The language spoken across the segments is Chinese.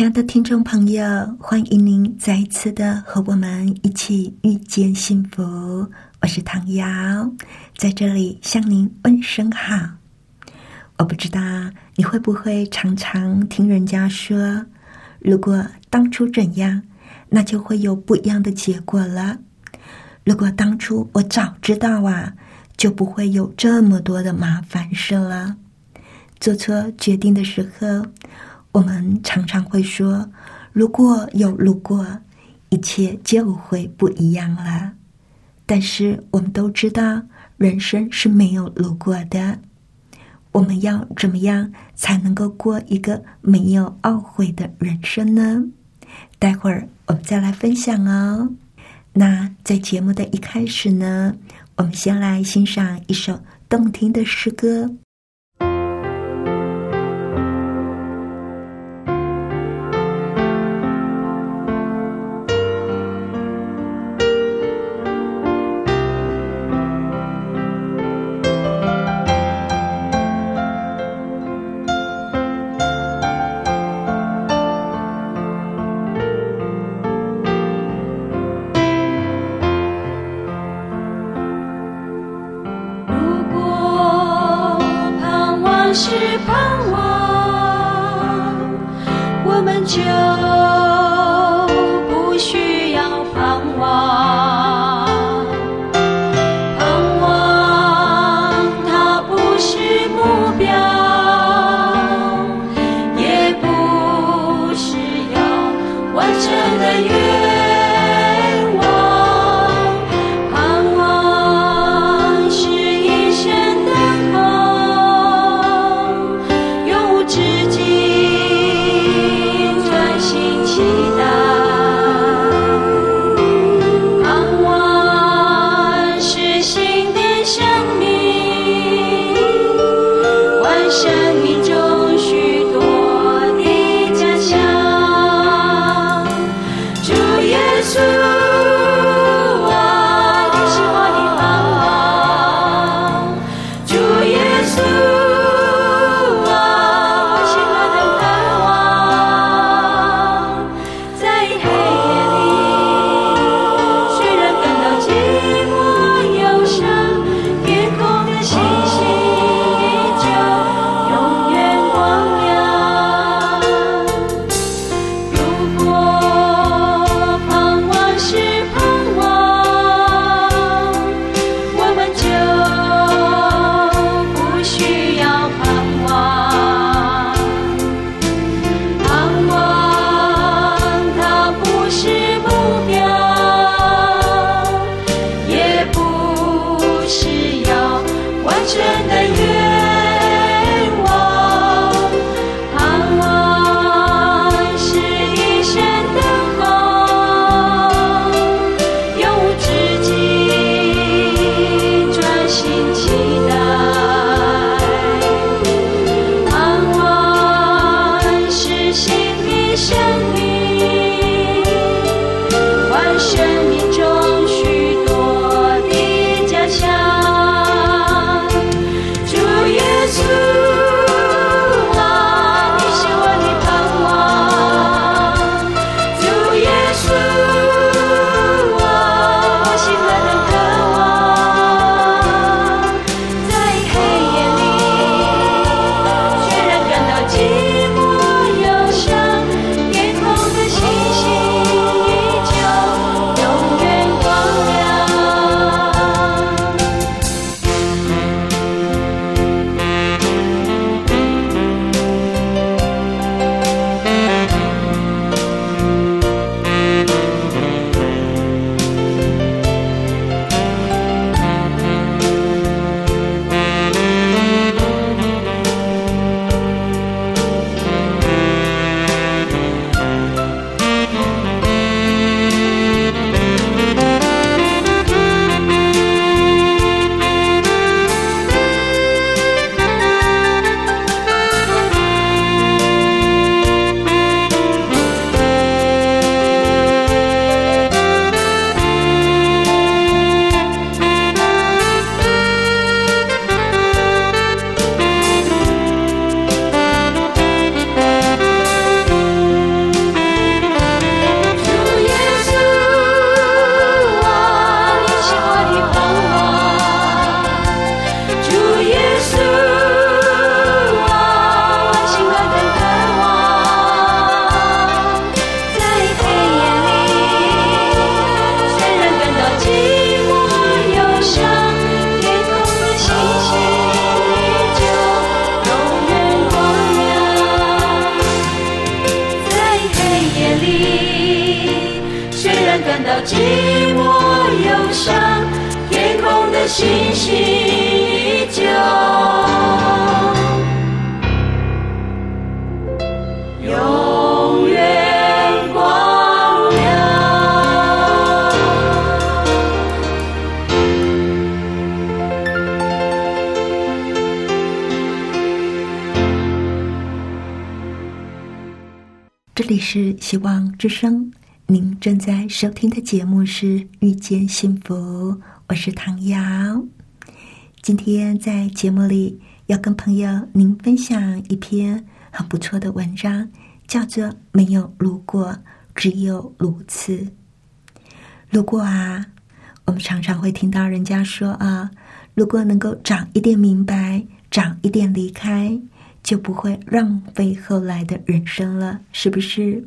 亲爱的听众朋友，欢迎您再一次的和我们一起遇见幸福。我是唐瑶，在这里向您问声好。我不知道你会不会常常听人家说，如果当初怎样，那就会有不一样的结果了。如果当初我早知道啊，就不会有这么多的麻烦事了。做错决定的时候。我们常常会说：“如果有如果，一切就会不一样了。”但是我们都知道，人生是没有如果的。我们要怎么样才能够过一个没有懊悔的人生呢？待会儿我们再来分享哦。那在节目的一开始呢，我们先来欣赏一首动听的诗歌。是希望之声，您正在收听的节目是《遇见幸福》，我是唐瑶。今天在节目里要跟朋友您分享一篇很不错的文章，叫做《没有如果，只有如此》。如果啊，我们常常会听到人家说啊，如果能够早一点明白，早一点离开，就不会浪费后来的人生了，是不是？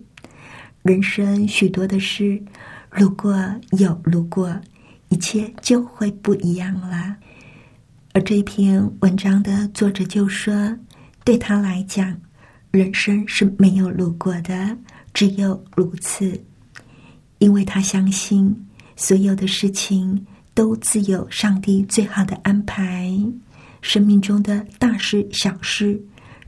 人生许多的事，如果有如果，一切就会不一样了。而这篇文章的作者就说，对他来讲，人生是没有如果的，只有如此。因为他相信，所有的事情都自有上帝最好的安排。生命中的大事小事，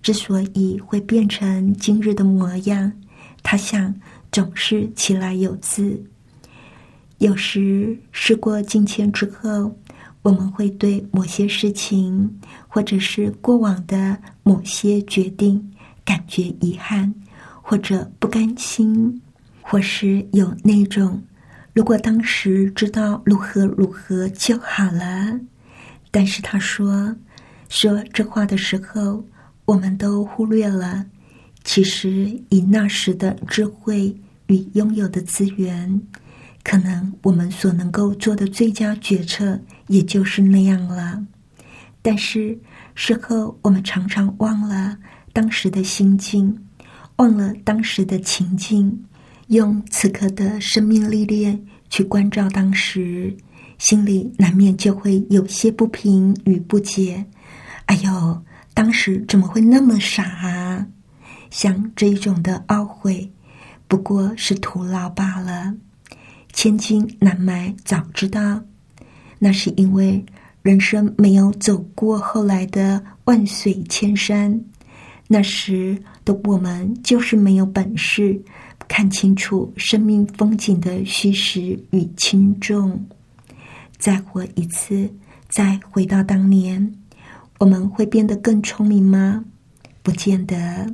之所以会变成今日的模样，他想总是其来有自。有时事过境迁之后，我们会对某些事情，或者是过往的某些决定，感觉遗憾，或者不甘心，或是有那种如果当时知道如何如何就好了。但是他说，说这话的时候，我们都忽略了，其实以那时的智慧与拥有的资源，可能我们所能够做的最佳决策也就是那样了。但是事后我们常常忘了当时的心境，忘了当时的情境，用此刻的生命历练去关照当时，心里难免就会有些不平与不解。哎呦，当时怎么会那么傻啊？像这一种的懊悔，不过是徒劳罢了。千金难买早知道，那是因为人生没有走过后来的万水千山。那时的我们就是没有本事看清楚生命风景的虚实与轻重。再活一次，再回到当年。我们会变得更聪明吗？不见得，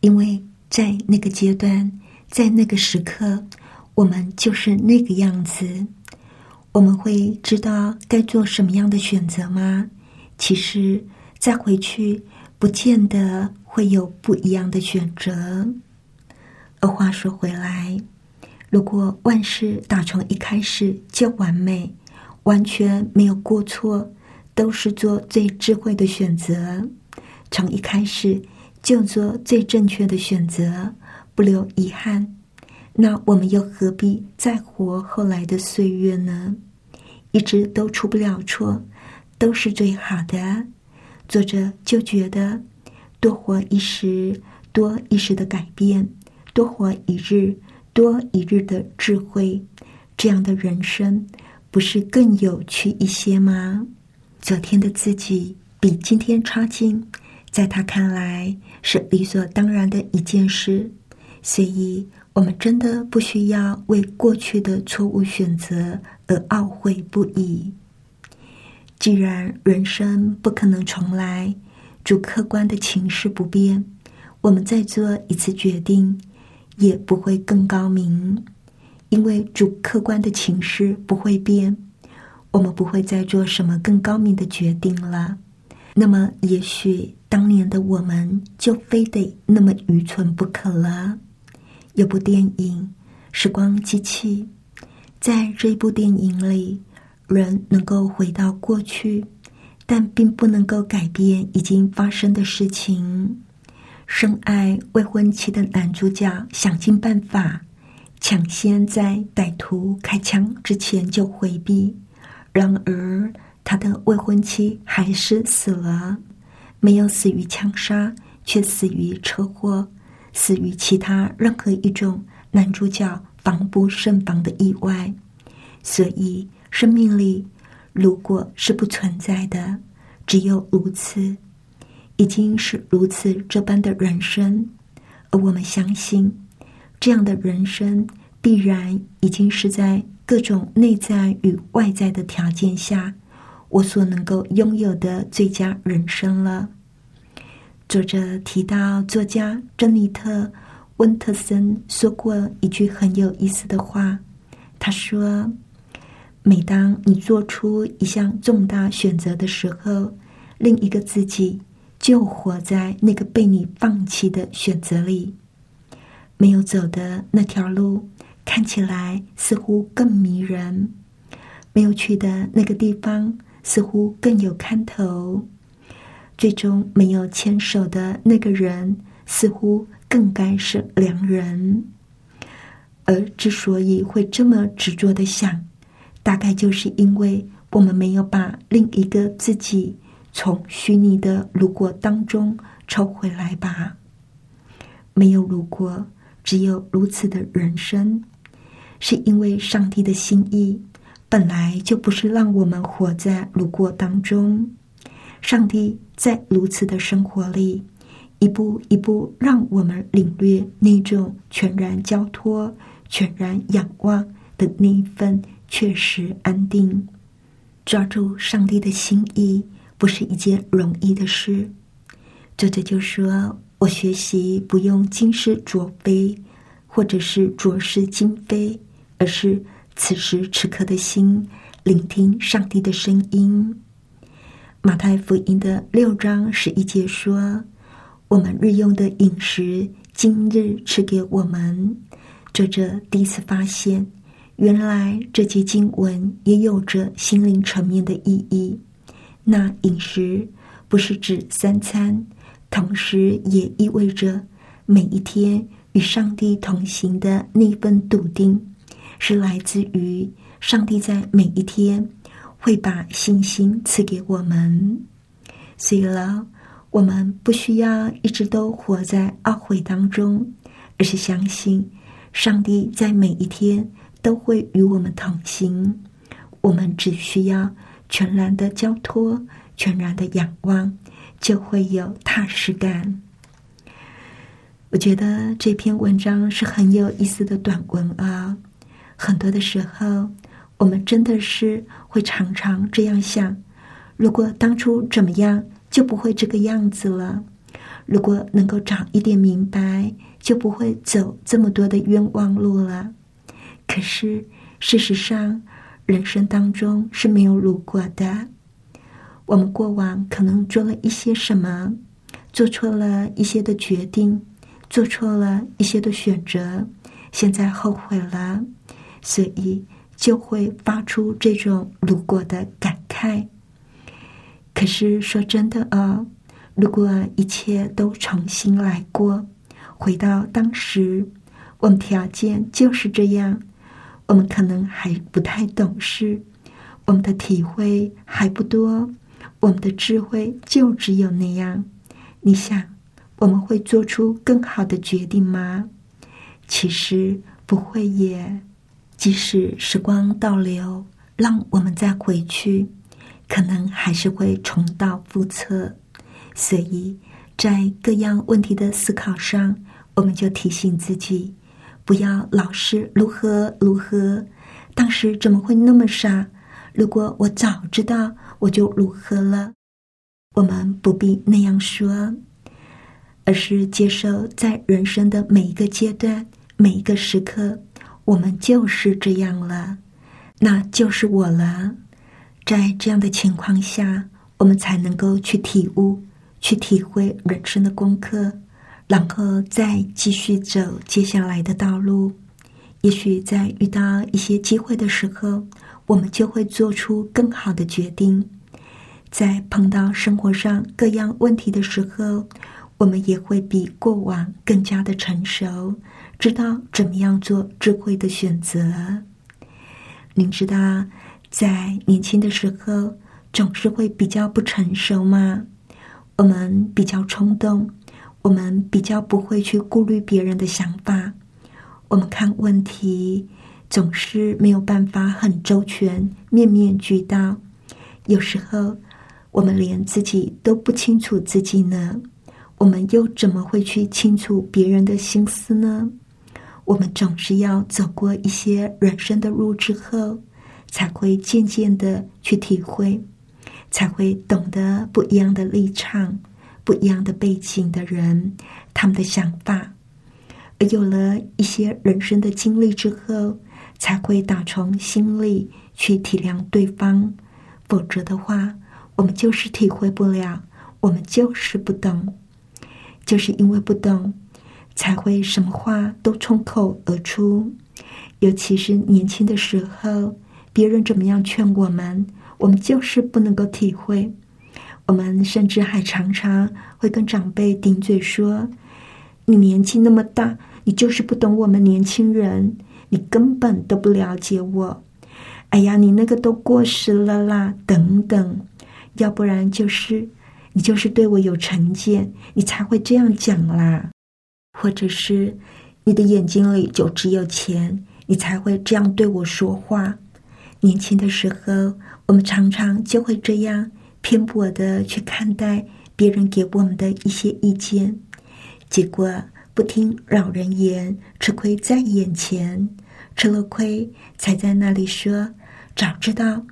因为在那个阶段，在那个时刻，我们就是那个样子。我们会知道该做什么样的选择吗？其实再回去，不见得会有不一样的选择。而话说回来，如果万事打从一开始就完美，完全没有过错。都是做最智慧的选择，从一开始就做最正确的选择，不留遗憾。那我们又何必再活后来的岁月呢？一直都出不了错，都是最好的。作者就觉得，多活一时，多一时的改变；多活一日，多一日的智慧。这样的人生，不是更有趣一些吗？昨天的自己比今天差劲，在他看来是理所当然的一件事，所以我们真的不需要为过去的错误选择而懊悔不已。既然人生不可能重来，主客观的情势不变，我们再做一次决定也不会更高明，因为主客观的情势不会变。我们不会再做什么更高明的决定了。那么，也许当年的我们就非得那么愚蠢不可了。有部电影《时光机器》，在这一部电影里，人能够回到过去，但并不能够改变已经发生的事情。深爱未婚妻的男主角想尽办法抢先在歹徒开枪之前就回避。然而，他的未婚妻还是死了，没有死于枪杀，却死于车祸，死于其他任何一种男主角防不胜防的意外。所以生命里如果是不存在的，只有如此，已经是如此这般的人生，而我们相信这样的人生必然已经是在各种内在与外在的条件下，我所能够拥有的最佳人生了。作者提到，作家珍妮特·温特森说过一句很有意思的话。他说：“每当你做出一项重大选择的时候，另一个自己就活在那个被你放弃的选择里。没有走的那条路看起来似乎更迷人，没有去的那个地方似乎更有看头。”最终没有牵手的那个人，似乎更该是良人。而之所以会这么执着的想，大概就是因为我们没有把另一个自己从虚拟的如果当中抽回来吧。没有如果，只有如此的人生，是因为上帝的心意本来就不是让我们活在如果当中。上帝在如此的生活里，一步一步让我们领略那种全然交托、全然仰望的那一份确实安定。抓住上帝的心意，不是一件容易的事。作者就说：“我学习不用金世卓非，或者是浊世今非，而是此时此刻的心，聆听上帝的声音。”马太福音的六章十一节说：“我们日用的饮食，今日吃给我们。”作者第一次发现，原来这节经文也有着心灵层面的意义。那饮食不是指三餐，同时也意味着每一天与上帝同行的那份笃定，是来自于上帝在每一天。会把信心赐给我们，所以了，我们不需要一直都活在懊悔当中，而是相信上帝在每一天都会与我们同行。我们只需要全然的交托，全然的仰望，就会有踏实感。我觉得这篇文章是很有意思的短文啊，很多的时候。我们真的是会常常这样想：如果当初怎么样，就不会这个样子了；如果能够早一点明白，就不会走这么多的冤枉路了。可是事实上，人生当中是没有如果的。我们过往可能做了一些什么，做错了一些的决定，做错了一些的选择，现在后悔了，所以。就会发出这种如果的感慨。可是说真的啊，如果一切都重新来过，回到当时，我们条件就是这样，我们可能还不太懂事，我们的体会还不多，我们的智慧就只有那样。你想，我们会做出更好的决定吗？其实不会耶。即使时光倒流，让我们再回去，可能还是会重蹈覆辙。所以在各样问题的思考上，我们就提醒自己，不要老是如何如何。当时怎么会那么傻？如果我早知道，我就如何了。我们不必那样说，而是接受在人生的每一个阶段、每一个时刻。我们就是这样了，那就是我了。在这样的情况下，我们才能够去体悟、去体会人生的功课，然后再继续走接下来的道路。也许在遇到一些机会的时候，我们就会做出更好的决定。在碰到生活上各样问题的时候，我们也会比过往更加的成熟。知道怎么样做智慧的选择。您知道，在年轻的时候总是会比较不成熟吗？我们比较冲动，我们比较不会去顾虑别人的想法。我们看问题总是没有办法很周全、面面俱到。有时候，我们连自己都不清楚自己呢，我们又怎么会去清楚别人的心思呢？我们总是要走过一些人生的路之后，才会渐渐的去体会，才会懂得不一样的立场、不一样的背景的人他们的想法。而有了一些人生的经历之后，才会打从心里去体谅对方。否则的话，我们就是体会不了，我们就是不懂，就是因为不懂，才会什么话都冲口而出。尤其是年轻的时候，别人怎么样劝我们，我们就是不能够体会。我们甚至还常常会跟长辈顶嘴说：“你年纪那么大，你就是不懂我们年轻人，你根本都不了解我。”哎呀，你那个都过时了啦！等等，要不然就是你就是对我有成见，你才会这样讲啦；或者是你的眼睛里就只有钱，你才会这样对我说话。年轻的时候，我们常常就会这样偏颇的去看待别人给我们的一些意见，结果不听老人言，吃亏在眼前，吃了亏才在那里说。早知道，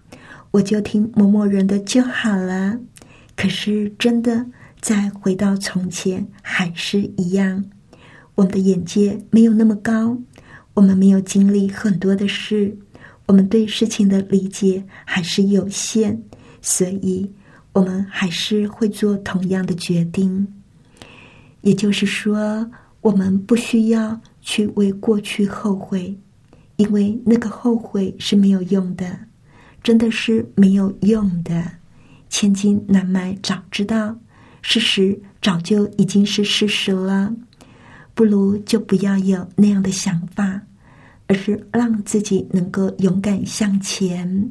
我就听某某人的就好了。可是真的，再回到从前还是一样。我们的眼界没有那么高，我们没有经历很多的事，我们对事情的理解还是有限，所以我们还是会做同样的决定。也就是说，我们不需要去为过去后悔。因为那个后悔是没有用的，真的是没有用的。千金难买早知道，事实早就已经是事实了。不如就不要有那样的想法，而是让自己能够勇敢向前。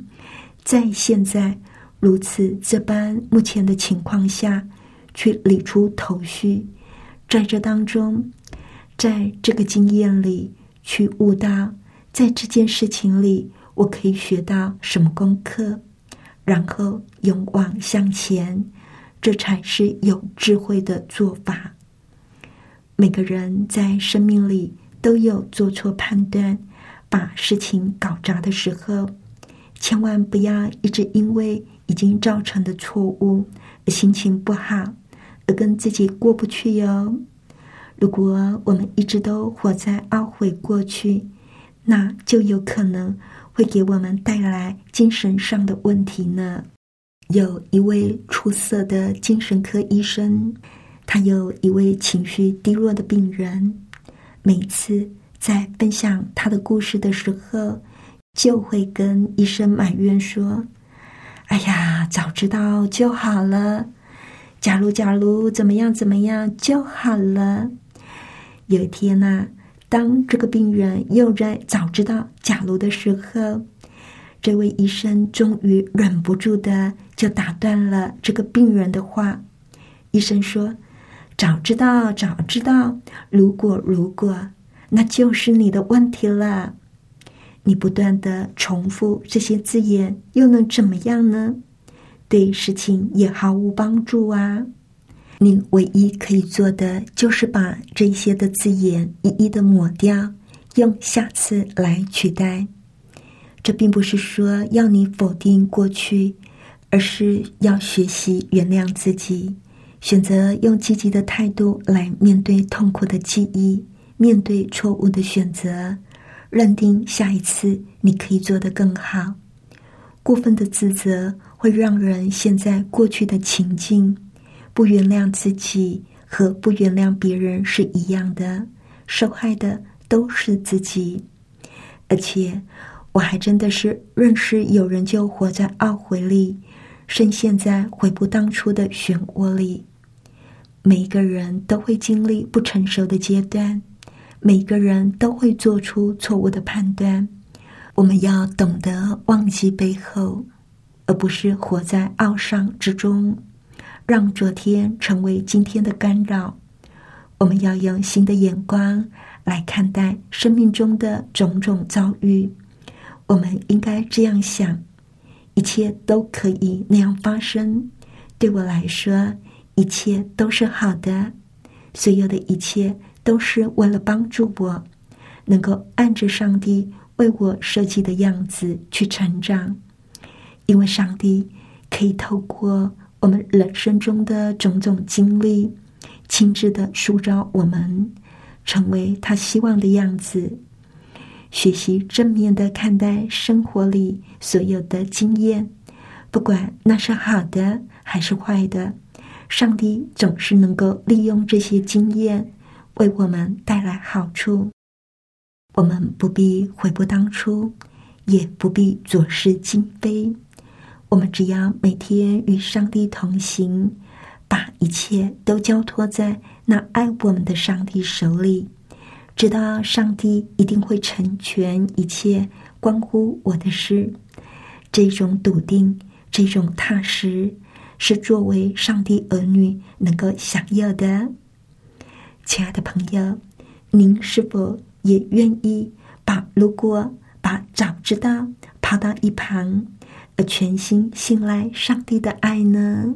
在现在如此这般目前的情况下，去理出头绪，在这当中，在这个经验里去悟到。在这件事情里，我可以学到什么功课？然后勇往向前，这才是有智慧的做法。每个人在生命里都有做错判断、把事情搞砸的时候，千万不要一直因为已经造成的错误而心情不好，而跟自己过不去哟。如果我们一直都活在懊悔过去，那就有可能会给我们带来精神上的问题呢。有一位出色的精神科医生，他有一位情绪低落的病人，每次在分享他的故事的时候，就会跟医生埋怨说：“哎呀，早知道就好了。假如假如怎么样怎么样就好了。”有一天呐。当这个病人又在早知道假如的时候，这位医生终于忍不住的就打断了这个病人的话。医生说：“早知道，早知道，如果如果，那就是你的问题了。你不断的重复这些字眼，又能怎么样呢？对事情也毫无帮助啊。”你唯一可以做的，就是把这些的字眼一一的抹掉，用下次来取代。这并不是说要你否定过去，而是要学习原谅自己，选择用积极的态度来面对痛苦的记忆，面对错误的选择，认定下一次你可以做得更好。过分的自责会让人陷在过去的情境。不原谅自己和不原谅别人是一样的，受害的都是自己。而且，我还真的是认识有人就活在懊悔里，深陷在悔不当初的漩涡里。每个人都会经历不成熟的阶段，每个人都会做出错误的判断。我们要懂得忘记背后，而不是活在懊丧之中。让昨天成为今天的干扰，我们要用新的眼光来看待生命中的种种遭遇，我们应该这样想：一切都可以那样发生。对我来说，一切都是好的，所有的一切都是为了帮助我，能够按着上帝为我设计的样子去成长。因为上帝可以透过我们人生中的种种经历，亲自的塑造我们，成为他希望的样子。学习正面的看待生活里所有的经验，不管那是好的还是坏的，上帝总是能够利用这些经验为我们带来好处。我们不必悔不当初，也不必左视今非。我们只要每天与上帝同行，把一切都交托在那爱我们的上帝手里。知道上帝一定会成全一切关乎我的事，这种笃定，这种踏实，是作为上帝儿女能够享有的。亲爱的朋友，您是否也愿意把如果把早知道抛到一旁，而全心信赖上帝的爱呢？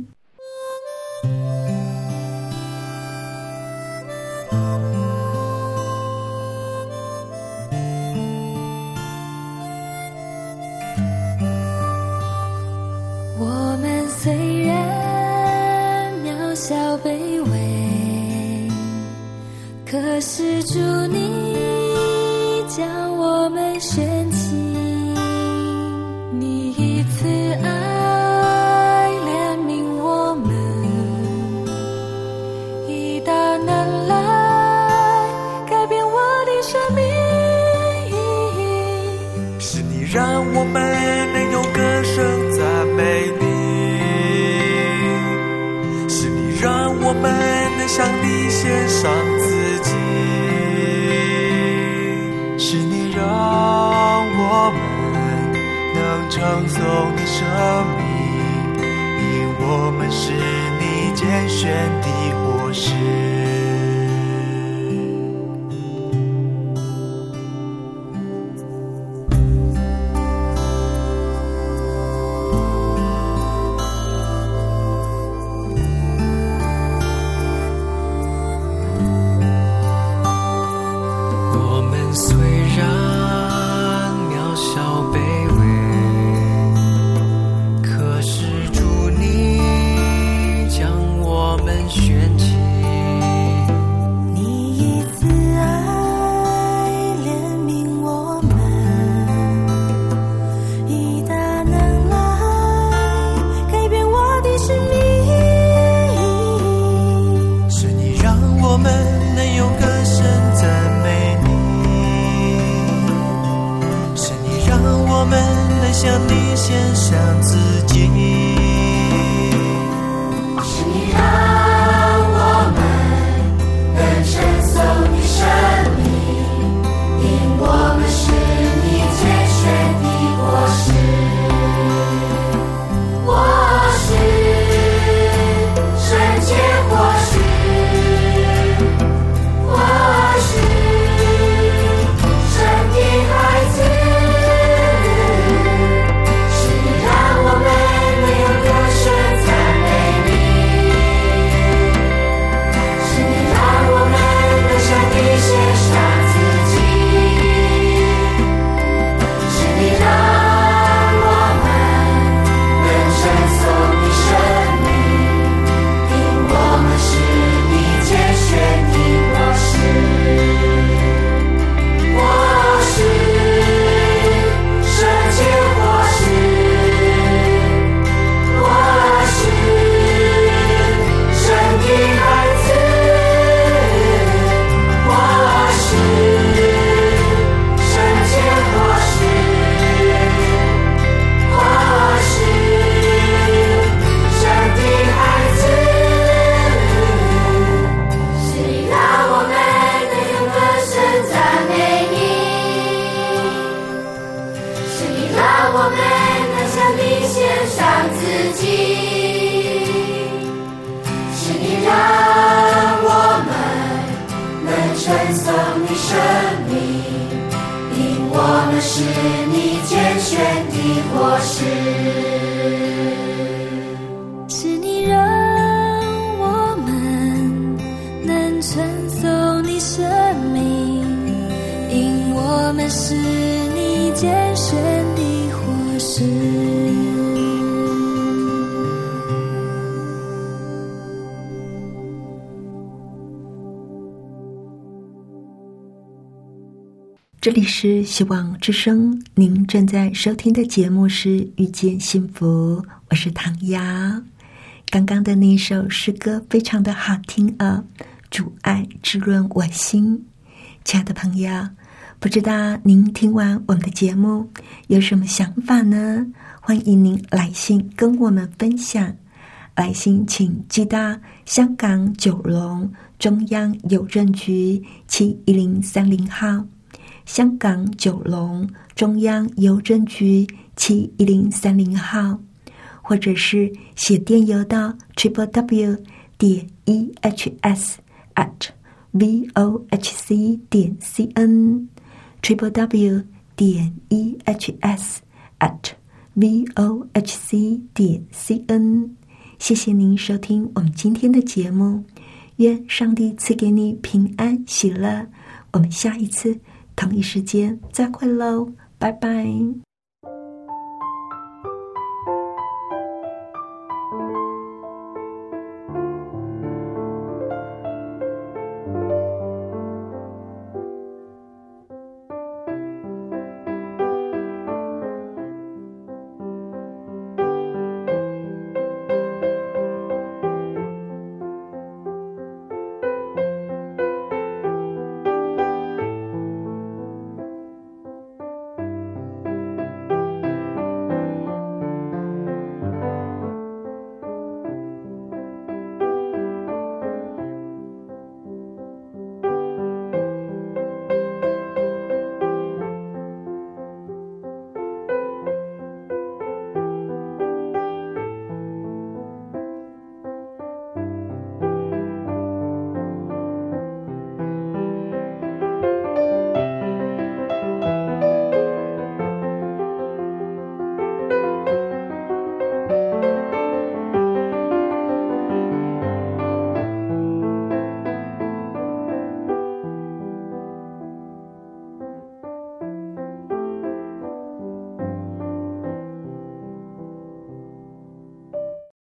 承受你生命，因我们是你拣选的果实。这里是希望之声，您正在收听的节目是《遇见幸福》，我是唐瑶。刚刚的那首诗歌非常的好听啊，主爱滋润我心。亲爱的朋友，不知道您听完我们的节目有什么想法呢？欢迎您来信跟我们分享。来信请寄到香港九龙中央邮政局七一零三零号。香港九龙中央邮政局七一零三零号，或者是写电邮到 triple w 点 e h s at v o h c 点 c n triple w 点 e h s at v o h c 点 c n。谢谢您收听我们今天的节目，愿上帝赐给你平安喜乐。我们下一次。同一时间再会喽，拜拜。